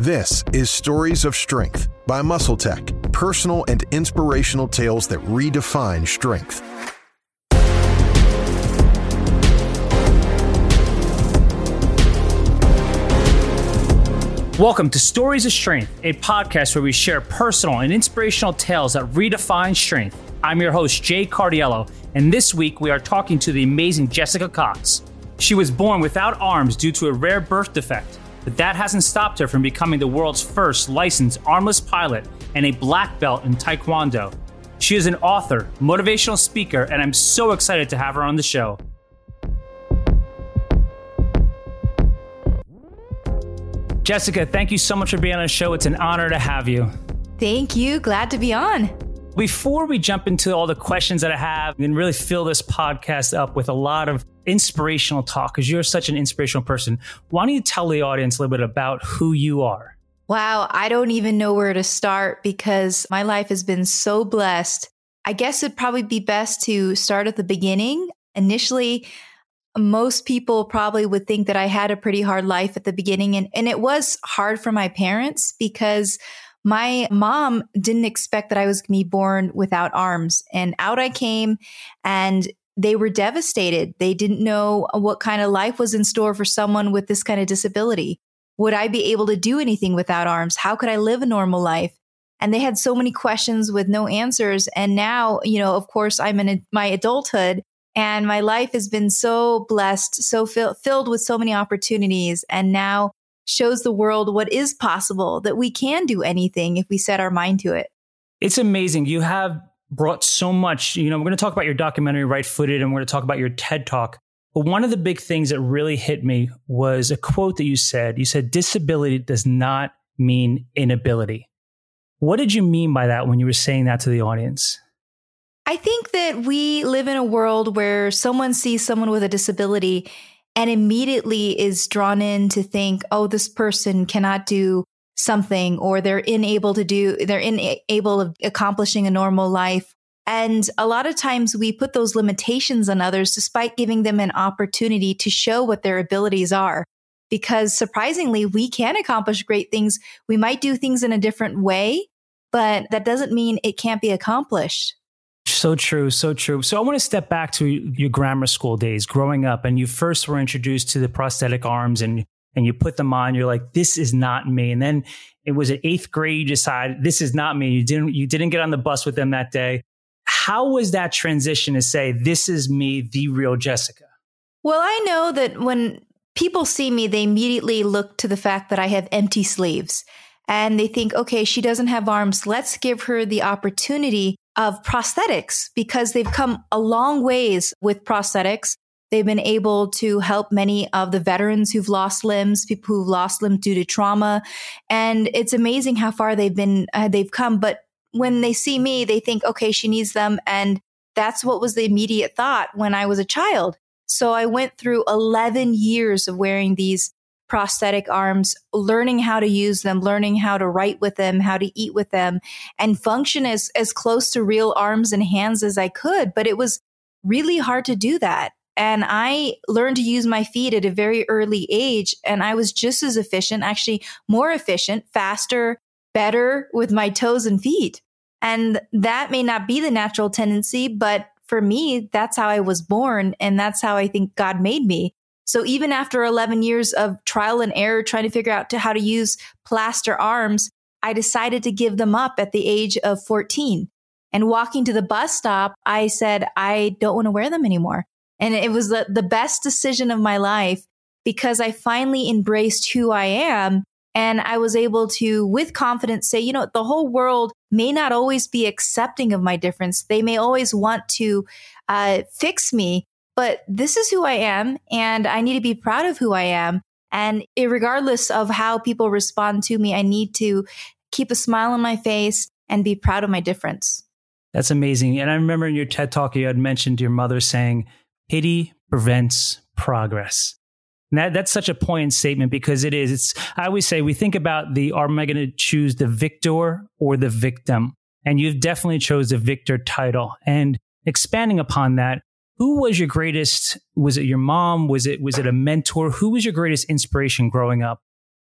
This is Stories of Strength by MuscleTech, personal and inspirational tales that redefine strength. Welcome to Stories of Strength, a podcast where we share personal and inspirational tales that redefine strength. I'm your host, Jay Cardiello, and this week we are talking to the amazing Jessica Cox. She was born without arms due to a rare birth defect but that hasn't stopped her from becoming the world's first licensed armless pilot and a black belt in Taekwondo. She is an author, motivational speaker, and I'm so excited to have her on the show. Jessica, thank you so much for being on the show. It's an honor to have you. Thank you. Glad to be on. Before we jump into all the questions that I have and really fill this podcast up with a lot of inspirational talk, because you're such an inspirational person, why don't you tell the audience a little bit about who you are? Wow, I don't even know where to start because my life has been so blessed. I guess it'd probably be best to start at the beginning. Initially, most people probably would think that I had a pretty hard life at the beginning. And, and it was hard for my parents because my mom didn't expect that I was going to be born without arms. And out I came and they were devastated. They didn't know what kind of life was in store for someone with this kind of disability. Would I be able to do anything without arms? How could I live a normal life? And they had so many questions with no answers. And now, you know, of course, I'm in my adulthood and my life has been so blessed, so fill, filled with so many opportunities. And now shows the world what is possible, that we can do anything if we set our mind to it. It's amazing. You have brought so much. You know, we're going to talk about your documentary, Right Footed, and we're going to talk about your TED Talk. But one of the big things that really hit me was a quote that you said. You said, disability does not mean inability. What did you mean by that when you were saying that to the audience? I think that we live in a world where someone sees someone with a disability and immediately is drawn in to think, oh, this person cannot do something or they're unable to do, they're unable of accomplishing a normal life. And a lot of times we put those limitations on others despite giving them an opportunity to show what their abilities are. Because surprisingly, we can accomplish great things. We might do things in a different way, but that doesn't mean it can't be accomplished. So true, so true. So I want to step back to your grammar school days, growing up, and you first were introduced to the prosthetic arms, and and you put them on. You're like, this is not me. And then it was at eighth grade. You decided this is not me. You didn't you didn't get on the bus with them that day. How was that transition to say this is me, the real Jessica? Well, I know that when people see me, they immediately look to the fact that I have empty sleeves and they think, okay, she doesn't have arms. Let's give her the opportunity of prosthetics because they've come a long ways with prosthetics. They've been able to help many of the veterans who've lost limbs, people who've lost limbs due to trauma. And it's amazing how far they've been, uh, they've come. But when they see me, they think, okay, she needs them. And that's what was the immediate thought when I was a child. So I went through 11 years of wearing these prosthetic arms, learning how to use them, learning how to write with them, how to eat with them, and function as, as close to real arms and hands as I could. But it was really hard to do that. And I learned to use my feet at a very early age. And I was just as efficient, actually more efficient, faster, better with my toes and feet. And that may not be the natural tendency, but for me, that's how I was born. And that's how I think God made me. So even after 11 years of trial and error trying to figure out to how to use plaster arms, I decided to give them up at the age of 14. And walking to the bus stop, I said, I don't want to wear them anymore. And it was the, the best decision of my life because I finally embraced who I am. And I was able to, with confidence, say, you know, the whole world may not always be accepting of my difference. They may always want to uh, fix me, but this is who I am and I need to be proud of who I am. And regardless of how people respond to me, I need to keep a smile on my face and be proud of my difference. That's amazing. And I remember in your TED talk, you had mentioned your mother saying, pity prevents progress. And that, that's such a poignant statement because it is. It's, I always say we think about the, are I going to choose the victor or the victim? And you've definitely chose the victor title. And expanding upon that, who was your greatest was it your mom was it was it a mentor who was your greatest inspiration growing up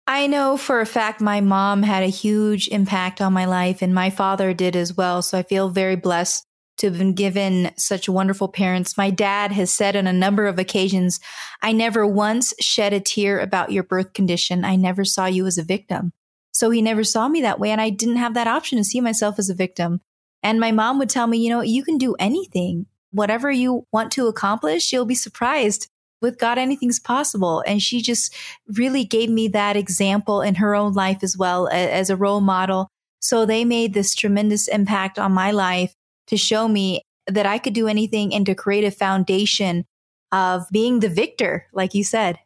I know for a fact my mom had a huge impact on my life and my father did as well. So I feel very blessed to have been given such wonderful parents. My dad has said on a number of occasions, I never once shed a tear about your birth condition. I never saw you as a victim. So he never saw me that way. And I didn't have that option to see myself as a victim. And my mom would tell me, you know, you can do anything, whatever you want to accomplish, you'll be surprised. With God, anything's possible. And she just really gave me that example in her own life as well as a role model. So they made this tremendous impact on my life to show me that I could do anything and to create a foundation of being the victor, like you said.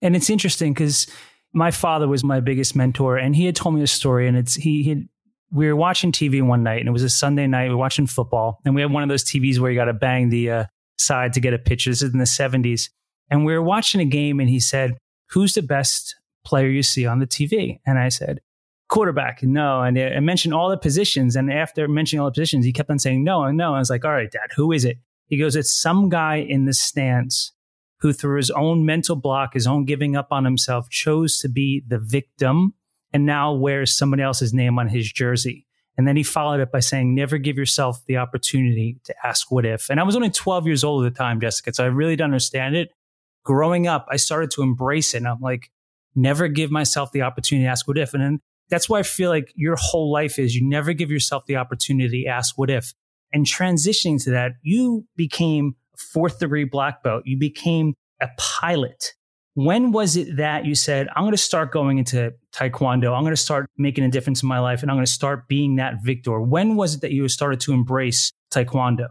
And it's interesting because my father was my biggest mentor, and he had told me a story. And it's he, he we were watching TV one night, and it was a Sunday night. We were watching football, and we had one of those TVs where you got to bang the uh, side to get a picture. This is in the seventies, and we were watching a game, and he said, "Who's the best player you see on the TV?" And I said, quarterback. No. And I mentioned all the positions. And after mentioning all the positions, he kept on saying no and no. I was like, all right, dad, who is it? He goes, it's some guy in the stance who, through his own mental block, his own giving up on himself, chose to be the victim and now wears somebody else's name on his jersey. And then he followed it by saying, never give yourself the opportunity to ask what if. And I was only 12 years old at the time, Jessica. So I really didn't understand it. Growing up, I started to embrace it. And I'm like, never give myself the opportunity to ask what if. And then that's why I feel like your whole life is you never give yourself the opportunity to ask what if. And transitioning to that, you became a fourth degree black belt. You became a pilot. When was it that you said, I'm going to start going into Taekwondo. I'm going to start making a difference in my life and I'm going to start being that victor? When was it that you started to embrace Taekwondo?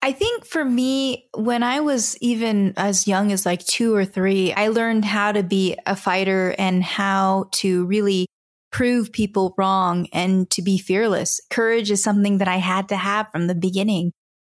I think for me, when I was even as young as like two or three, I learned how to be a fighter and how to really prove people wrong and to be fearless. Courage is something that I had to have from the beginning.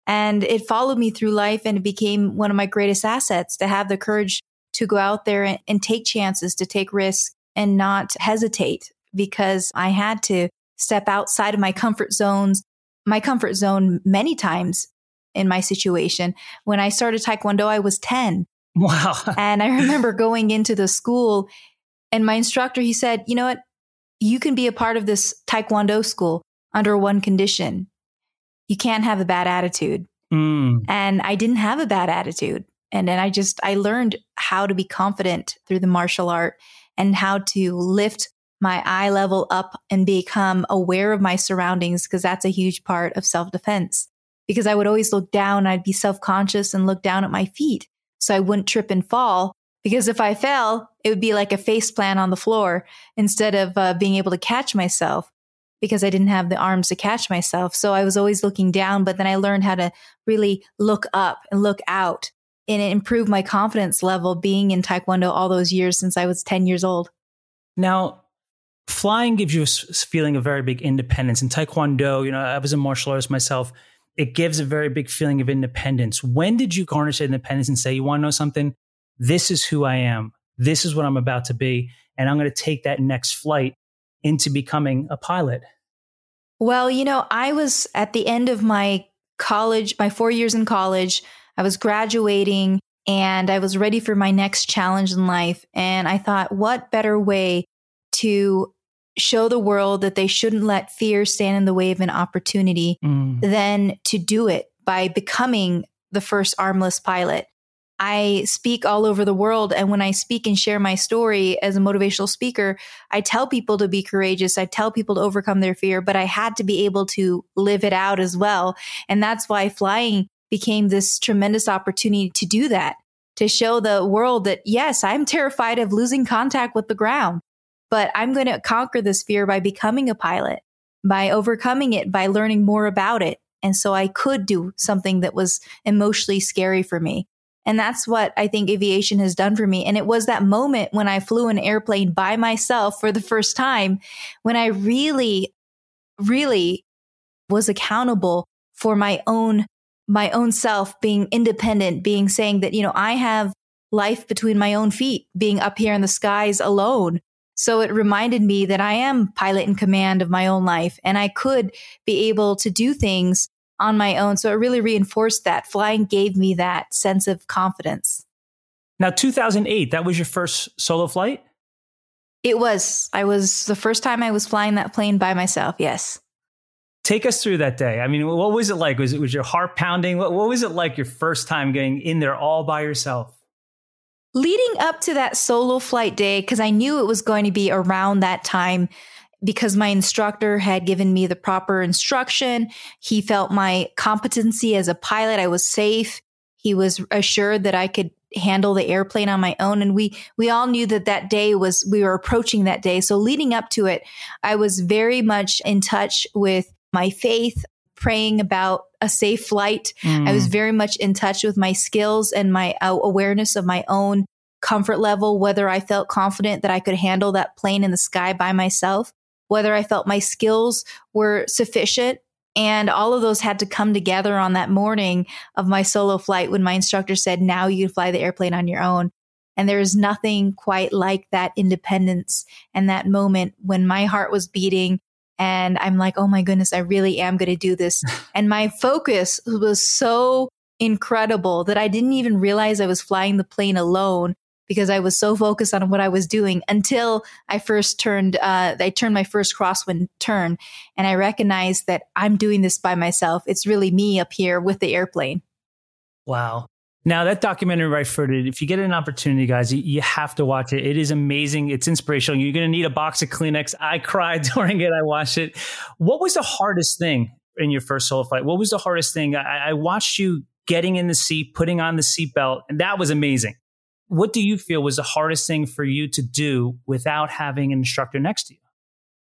And it followed me through life and it became one of my greatest assets to have the courage to go out there and, and take chances, to take risks and not hesitate because I had to step outside of my comfort zones, my comfort zone many times in my situation. When I started Taekwondo, I was 10. Wow. and I remember going into the school and my instructor, he said, you know what? You can be a part of this taekwondo school under one condition. You can't have a bad attitude. Mm. And I didn't have a bad attitude. And then I just, I learned how to be confident through the martial art and how to lift my eye level up and become aware of my surroundings because that's a huge part of self defense. Because I would always look down, I'd be self conscious and look down at my feet so I wouldn't trip and fall. Because if I fell, it would be like a face plant on the floor instead of uh, being able to catch myself because I didn't have the arms to catch myself. So I was always looking down, but then I learned how to really look up and look out and improve my confidence level being in Taekwondo all those years since I was 10 years old. Now, flying gives you a feeling of very big independence. In Taekwondo, you know, I was a martial artist myself. It gives a very big feeling of independence. When did you garnish independence and say, you want to know something? This is who I am. This is what I'm about to be. And I'm going to take that next flight into becoming a pilot. Well, you know, I was at the end of my college, my four years in college. I was graduating and I was ready for my next challenge in life. And I thought, what better way to show the world that they shouldn't let fear stand in the way of an opportunity mm. than to do it by becoming the first armless pilot. I speak all over the world. And when I speak and share my story as a motivational speaker, I tell people to be courageous. I tell people to overcome their fear, but I had to be able to live it out as well. And that's why flying became this tremendous opportunity to do that, to show the world that yes, I'm terrified of losing contact with the ground, but I'm going to conquer this fear by becoming a pilot, by overcoming it, by learning more about it. And so I could do something that was emotionally scary for me. And that's what I think aviation has done for me. And it was that moment when I flew an airplane by myself for the first time when I really, really was accountable for my own, my own self being independent, being saying that, you know, I have life between my own feet, being up here in the skies alone. So it reminded me that I am pilot in command of my own life and I could be able to do things on my own. So it really reinforced that. Flying gave me that sense of confidence. Now, 2008, that was your first solo flight? It was. I was the first time I was flying that plane by myself. Yes. Take us through that day. I mean, what was it like? Was it was your heart pounding? What, what was it like your first time getting in there all by yourself? Leading up to that solo flight day, because I knew it was going to be around that time, because my instructor had given me the proper instruction. He felt my competency as a pilot. I was safe. He was assured that I could handle the airplane on my own. And we, we all knew that that day was, we were approaching that day. So leading up to it, I was very much in touch with my faith, praying about a safe flight. Mm. I was mm. very much in touch with my skills and my uh, awareness of my own comfort level, whether I felt confident that I could handle that plane in the sky by myself, whether I felt my skills were sufficient and all of those had to come together on that morning of my solo flight when my instructor said, now you fly the airplane on your own. And there is nothing quite like that independence and that moment when my heart was beating and I'm like, oh my goodness, I really am going to do this. and my focus was so incredible that I didn't even realize I was flying the plane alone because I was so focused on what I was doing until I first turned, uh, I turned my first crosswind turn and I recognized that I'm doing this by myself. It's really me up here with the airplane. Wow. Now that documentary, right footed, if you get an opportunity, guys, you, you, have to watch it. It is amazing. It's inspirational. You're going to need a box of Kleenex. I cried during it. I watched it. What was the hardest thing in your first solo flight? What was the hardest thing? I, I watched you getting in the seat, putting on the seatbelt, and that was amazing. What do you feel was the hardest thing for you to do without having an instructor next to you?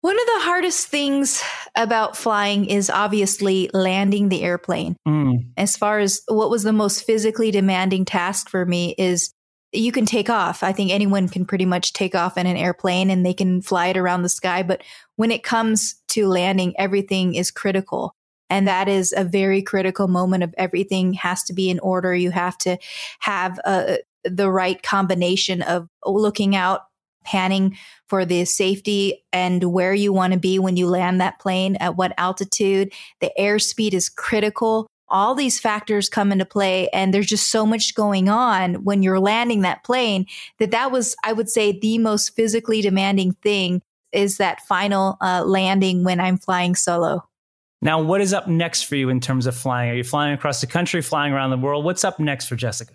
One of the hardest things about flying is obviously landing the airplane. Mm. As far as what was the most physically demanding task for me is you can take off. I think anyone can pretty much take off in an airplane and they can fly it around the sky. But when it comes to landing, everything is critical. And that is a very critical moment of everything has to be in order. You have to have a, the right combination of looking out, panning for the safety and where you want to be when you land that plane, at what altitude. The airspeed is critical. All these factors come into play and there's just so much going on when you're landing that plane that that was, I would say, the most physically demanding thing is that final uh, landing when I'm flying solo. Now, what is up next for you in terms of flying? Are you flying across the country, flying around the world? What's up next for Jessica?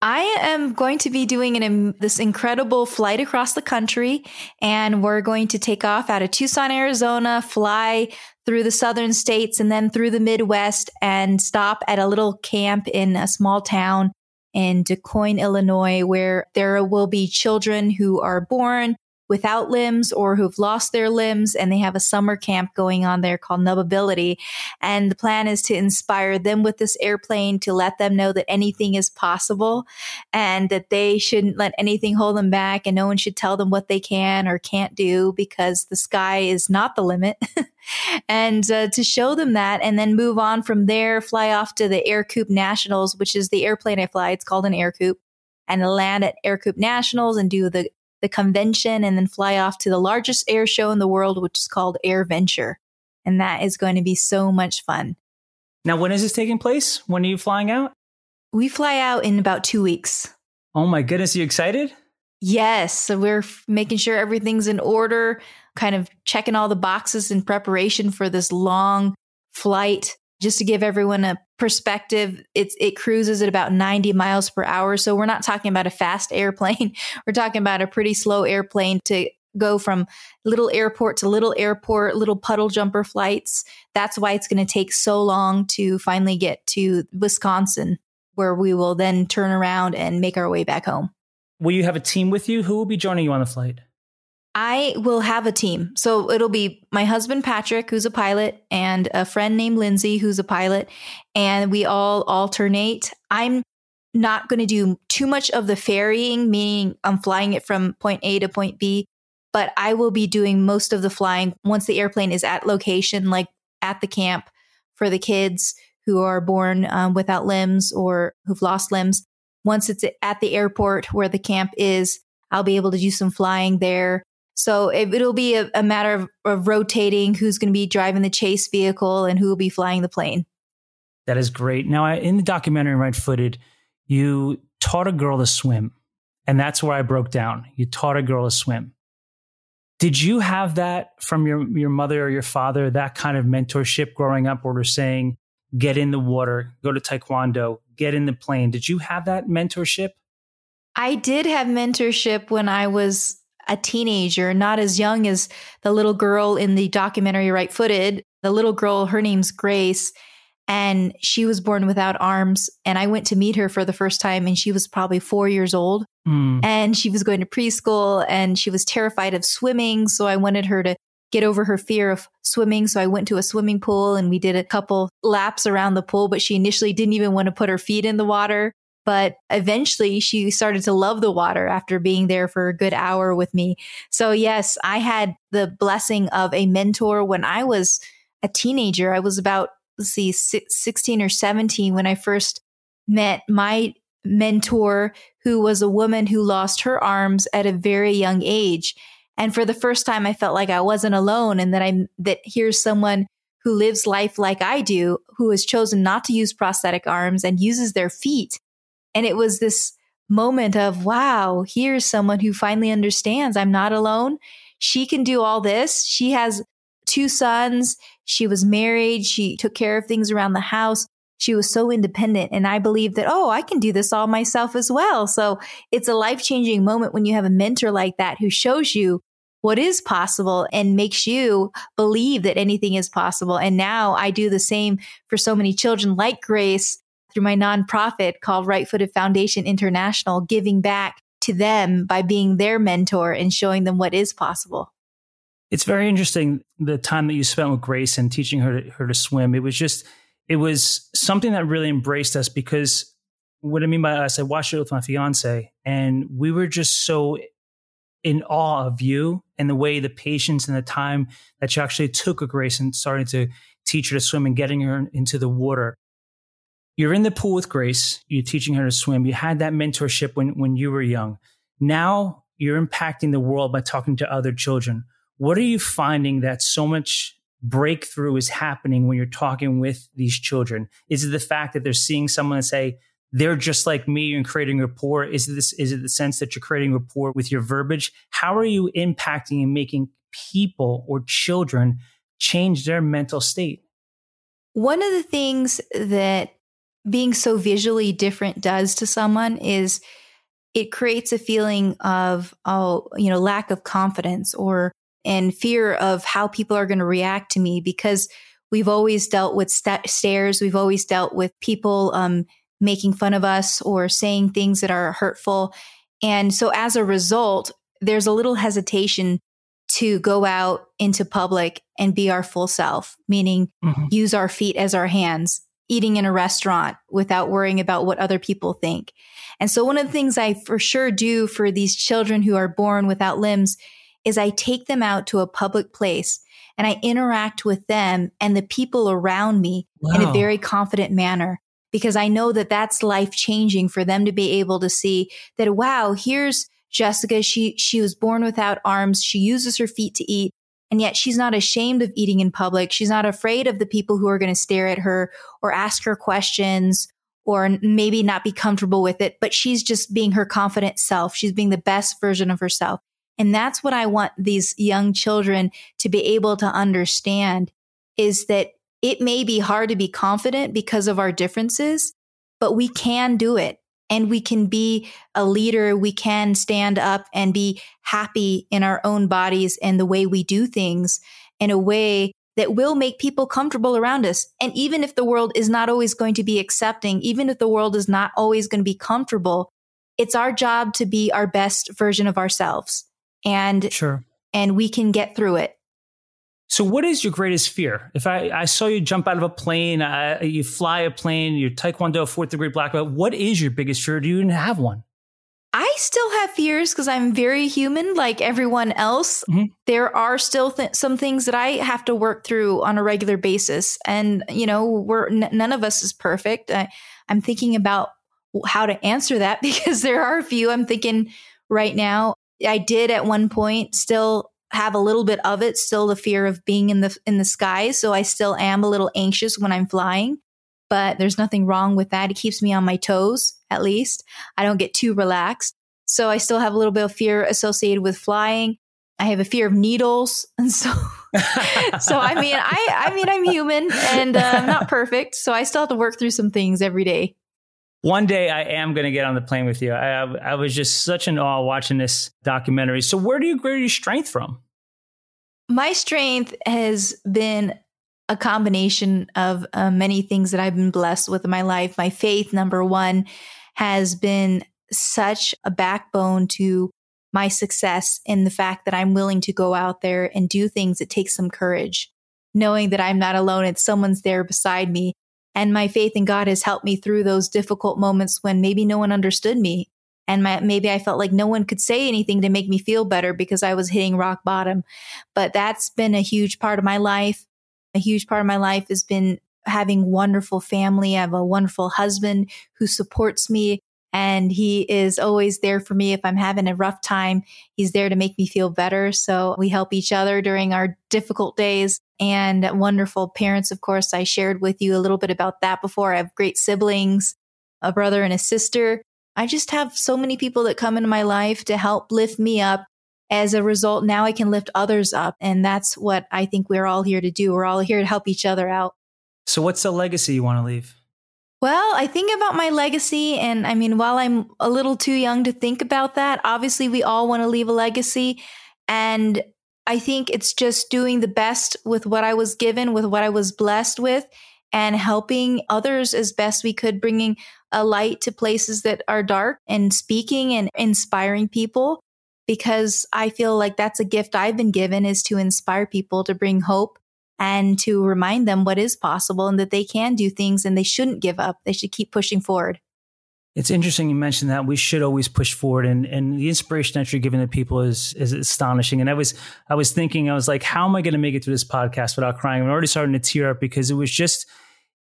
I am going to be doing an, um, this incredible flight across the country, and we're going to take off out of Tucson, Arizona, fly through the southern states, and then through the Midwest, and stop at a little camp in a small town in DuQuoin, Illinois, where there will be children who are born without limbs or who've lost their limbs and they have a summer camp going on there called Nubability. And the plan is to inspire them with this airplane to let them know that anything is possible and that they shouldn't let anything hold them back and no one should tell them what they can or can't do because the sky is not the limit. and uh, to show them that and then move on from there, fly off to the Ercoupe Nationals, which is the airplane I fly. It's called an Ercoupe and land at Ercoupe Nationals and do the the convention and then fly off to the largest air show in the world, which is called AirVenture. And that is going to be so much fun. Now, when is this taking place? When are you flying out? We fly out in about two weeks. Oh my goodness, are you excited? Yes. So we're making sure everything's in order, kind of checking all the boxes in preparation for this long flight. Just to give everyone a perspective, it's, it cruises at about 90 miles per hour. So we're not talking about a fast airplane. we're talking about a pretty slow airplane to go from little airport to little airport, little puddle jumper flights. That's why it's going to take so long to finally get to Wisconsin, where we will then turn around and make our way back home. Will you have a team with you? Who will be joining you on the flight? I will have a team. So it'll be my husband, Patrick, who's a pilot, and a friend named Lindsay, who's a pilot. And we all alternate. I'm not going to do too much of the ferrying, meaning I'm flying it from point A to point B, but I will be doing most of the flying once the airplane is at location, like at the camp for the kids who are born um, without limbs or who've lost limbs. Once it's at the airport where the camp is, I'll be able to do some flying there so it, will be a, a matter of, of rotating who's going to be driving the chase vehicle and who will be flying the plane. That is great. Now, I, in the documentary Right Footed, you taught a girl to swim. And that's where I broke down. You taught a girl to swim. Did you have that from your, your mother or your father, that kind of mentorship growing up where they're saying, get in the water, go to Taekwondo, get in the plane? Did you have that mentorship? I did have mentorship when I was a teenager, not as young as the little girl in the documentary Right Footed. The little girl, her name's Grace, and she was born without arms. And I went to meet her for the first time, and she was probably four years old. Mm. And she was going to preschool and she was terrified of swimming. So I wanted her to get over her fear of swimming. So I went to a swimming pool and we did a couple laps around the pool, but she initially didn't even want to put her feet in the water. But eventually she started to love the water after being there for a good hour with me. So yes, I had the blessing of a mentor when I was a teenager. I was about, let's see, 16 or 17 when I first met my mentor who was a woman who lost her arms at a very young age. And for the first time, I felt like I wasn't alone and that I, that here's someone who lives life like I do, who has chosen not to use prosthetic arms and uses their feet. And it was this moment of, wow, here's someone who finally understands I'm not alone. She can do all this. She has two sons. She was married. She took care of things around the house she was so independent. And I believe that, oh, I can do this all myself as well. So it's a life changing moment when you have a mentor like that who shows you what is possible and makes you believe that anything is possible. And now I do the same for so many children like Grace through my nonprofit called Right Footed Foundation International, giving back to them by being their mentor and showing them what is possible. It's very interesting the time that you spent with Grace and teaching her to, her to swim. It was just it was something that really embraced us because what I mean by us, I watched it with my fiance and we were just so in awe of you and the way the patience and the time that you actually took with Grace and starting to teach her to swim and getting her into the water. You're in the pool with Grace, you're teaching her to swim. You had that mentorship when, when you were young. Now you're impacting the world by talking to other children. What are you finding that so much breakthrough is happening when you're talking with these children? Is it the fact that they're seeing someone and say, they're just like me and creating rapport? Is this is it the sense that you're creating rapport with your verbiage? How are you impacting and making people or children change their mental state? One of the things that being so visually different does to someone is it creates a feeling of oh you know lack of confidence or and fear of how people are going to react to me because we've always dealt with st- stares. We've always dealt with people um, making fun of us or saying things that are hurtful. And so as a result, there's a little hesitation to go out into public and be our full self, meaning mm-hmm. use our feet as our hands, eating in a restaurant without worrying about what other people think. And so one of the things I for sure do for these children who are born without limbs is I take them out to a public place and I interact with them and the people around me wow. in a very confident manner because I know that that's life changing for them to be able to see that, wow, here's Jessica. She, she was born without arms. She uses her feet to eat. And yet she's not ashamed of eating in public. She's not afraid of the people who are going to stare at her or ask her questions or maybe not be comfortable with it, but she's just being her confident self. She's being the best version of herself. And that's what I want these young children to be able to understand is that it may be hard to be confident because of our differences, but we can do it and we can be a leader. We can stand up and be happy in our own bodies and the way we do things in a way that will make people comfortable around us. And even if the world is not always going to be accepting, even if the world is not always going to be comfortable, it's our job to be our best version of ourselves and sure. and we can get through it. So, what is your greatest fear? If I, I saw you jump out of a plane, uh, you fly a plane, you're Taekwondo fourth degree black belt, what is your biggest fear? Do you even have one? I still have fears because I'm very human, like everyone else. Mm-hmm. There are still th- some things that I have to work through on a regular basis, and you know, we're n- none of us is perfect. I, I'm thinking about how to answer that because there are a few. I'm thinking right now. I did at one point still have a little bit of it, still the fear of being in the in the sky. So I still am a little anxious when I'm flying, but there's nothing wrong with that. It keeps me on my toes, at least. I don't get too relaxed. So I still have a little bit of fear associated with flying. I have a fear of needles. And so, so I mean, I, I mean, I'm human and uh, I'm not perfect. So I still have to work through some things every day. One day I am going to get on the plane with you. I, I was just such an awe watching this documentary. So where do you grow your strength from? My strength has been a combination of uh, many things that I've been blessed with in my life. My faith, number one, has been such a backbone to my success in the fact that I'm willing to go out there and do things that take some courage, knowing that I'm not alone and someone's there beside me. And my faith in God has helped me through those difficult moments when maybe no one understood me. And my, maybe I felt like no one could say anything to make me feel better because I was hitting rock bottom. But that's been a huge part of my life. A huge part of my life has been having wonderful family. I have a wonderful husband who supports me and he is always there for me if I'm having a rough time. He's there to make me feel better. So we help each other during our difficult days and wonderful parents. Of course, I shared with you a little bit about that before. I have great siblings, a brother and a sister. I just have so many people that come into my life to help lift me up. As a result, now I can lift others up. And that's what I think we're all here to do. We're all here to help each other out. So, what's the legacy you want to leave? Well, I think about my legacy. And I mean, while I'm a little too young to think about that, obviously we all want to leave a legacy. And I think it's just doing the best with what I was given, with what I was blessed with, and helping others as best we could, bringing a light to places that are dark and speaking and inspiring people. Because I feel like that's a gift I've been given is to inspire people to bring hope and to remind them what is possible and that they can do things and they shouldn't give up. They should keep pushing forward. It's interesting you mentioned that we should always push forward and, and the inspiration that you're giving to people is is astonishing. And I was I was thinking, I was like, how am I going to make it through this podcast without crying? I'm already starting to tear up because it was just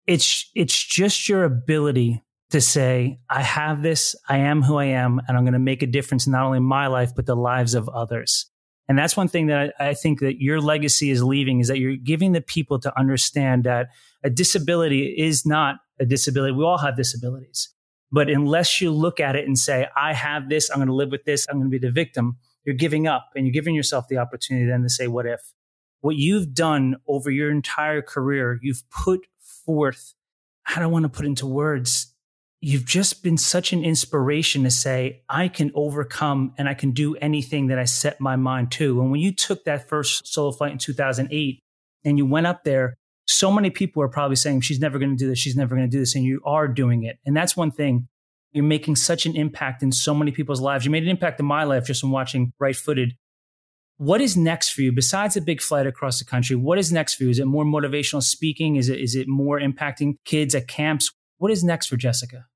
it's it's just your ability to say, I have this, I am who I am, and I'm going to make a difference not only in my life, but the lives of others. And that's one thing that I, I, think that your legacy is leaving is that you're giving the people to understand that a disability is not a disability. We all have disabilities. But unless you look at it and say, I have this, I'm going to live with this, I'm going to be the victim, you're giving up and you're giving yourself the opportunity then to say, what if? What you've done over your entire career, you've put forth, I don't want to put into words, you've just been such an inspiration to say, I can overcome and I can do anything that I set my mind to. And when you took that first solo flight in 2008 and you went up there, so many people are probably saying, she's never going to do this. She's never going to do this. And you are doing it. And that's one thing. You're making such an impact in so many people's lives. You made an impact in my life just from watching Right Footed. What is next for you besides a big flight across the country? What is next for you? Is it more motivational speaking? Is it, is it more impacting kids at camps? What is next for Jessica?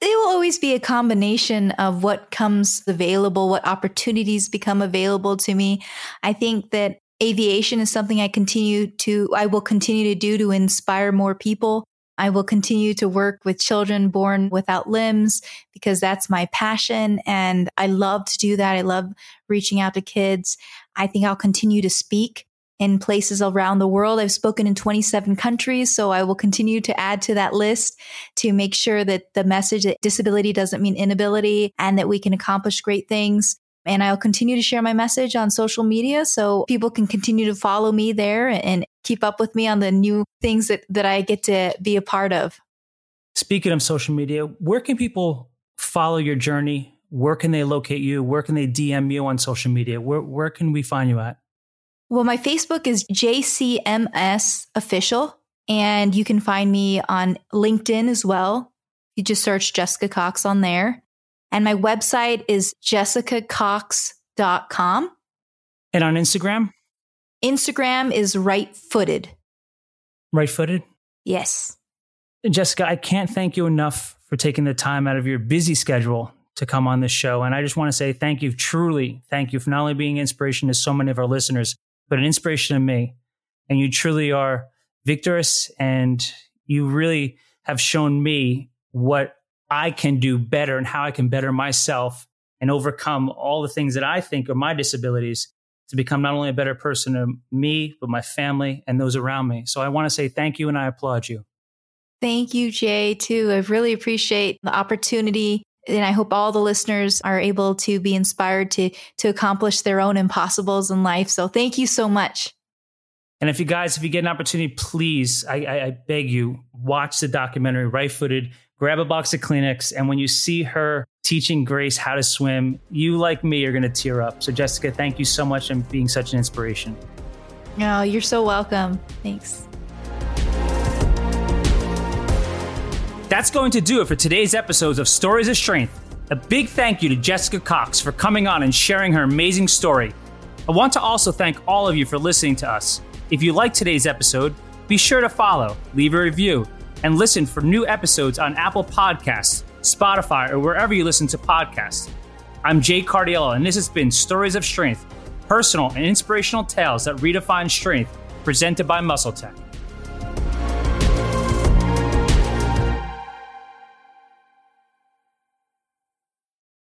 It will always be a combination of what comes available, what opportunities become available to me. I think that aviation is something I continue to, I will continue to do to inspire more people. I will continue to work with children born without limbs because that's my passion. And I love to do that. I love reaching out to kids. I think I'll continue to speak in places around the world. I've spoken in 27 countries, so I will continue to add to that list to make sure that the message that disability doesn't mean inability and that we can accomplish great things. And I'll continue to share my message on social media so people can continue to follow me there and keep up with me on the new things that, that I get to be a part of. Speaking of social media, where can people follow your journey? Where can they locate you? Where can they DM you on social media? Where, where can we find you at? Well, my Facebook is JCMS official, and you can find me on LinkedIn as well. You just search Jessica Cox on there. And my website is jessicacox.com. And on Instagram? Instagram is right footed. Right footed? Yes. Jessica, I can't thank you enough for taking the time out of your busy schedule to come on this show. And I just want to say thank you, truly thank you for not only being inspiration to so many of our listeners, but an inspiration to me. And you truly are victorious and you really have shown me what I can do better and how I can better myself and overcome all the things that I think are my disabilities to become not only a better person to me, but my family and those around me. So I want to say thank you and I applaud you. Thank you, Jay, too. I really appreciate the opportunity and I hope all the listeners are able to be inspired to to accomplish their own impossibles in life. So thank you so much. And if you guys, if you get an opportunity, please, I, I, I beg you, watch the documentary Right Footed, grab a box of Kleenex, and when you see her teaching Grace how to swim, you like me are going to tear up. So Jessica, thank you so much and being such an inspiration. No, oh, you're so welcome. Thanks. That's going to do it for today's episodes of Stories of Strength. A big thank you to Jessica Cox for coming on and sharing her amazing story. I want to also thank all of you for listening to us. If you liked today's episode, be sure to follow, leave a review, and listen for new episodes on Apple Podcasts, Spotify, or wherever you listen to podcasts. I'm Jay Cardiello, and this has been Stories of Strength, personal and inspirational tales that redefine strength, presented by MuscleTech.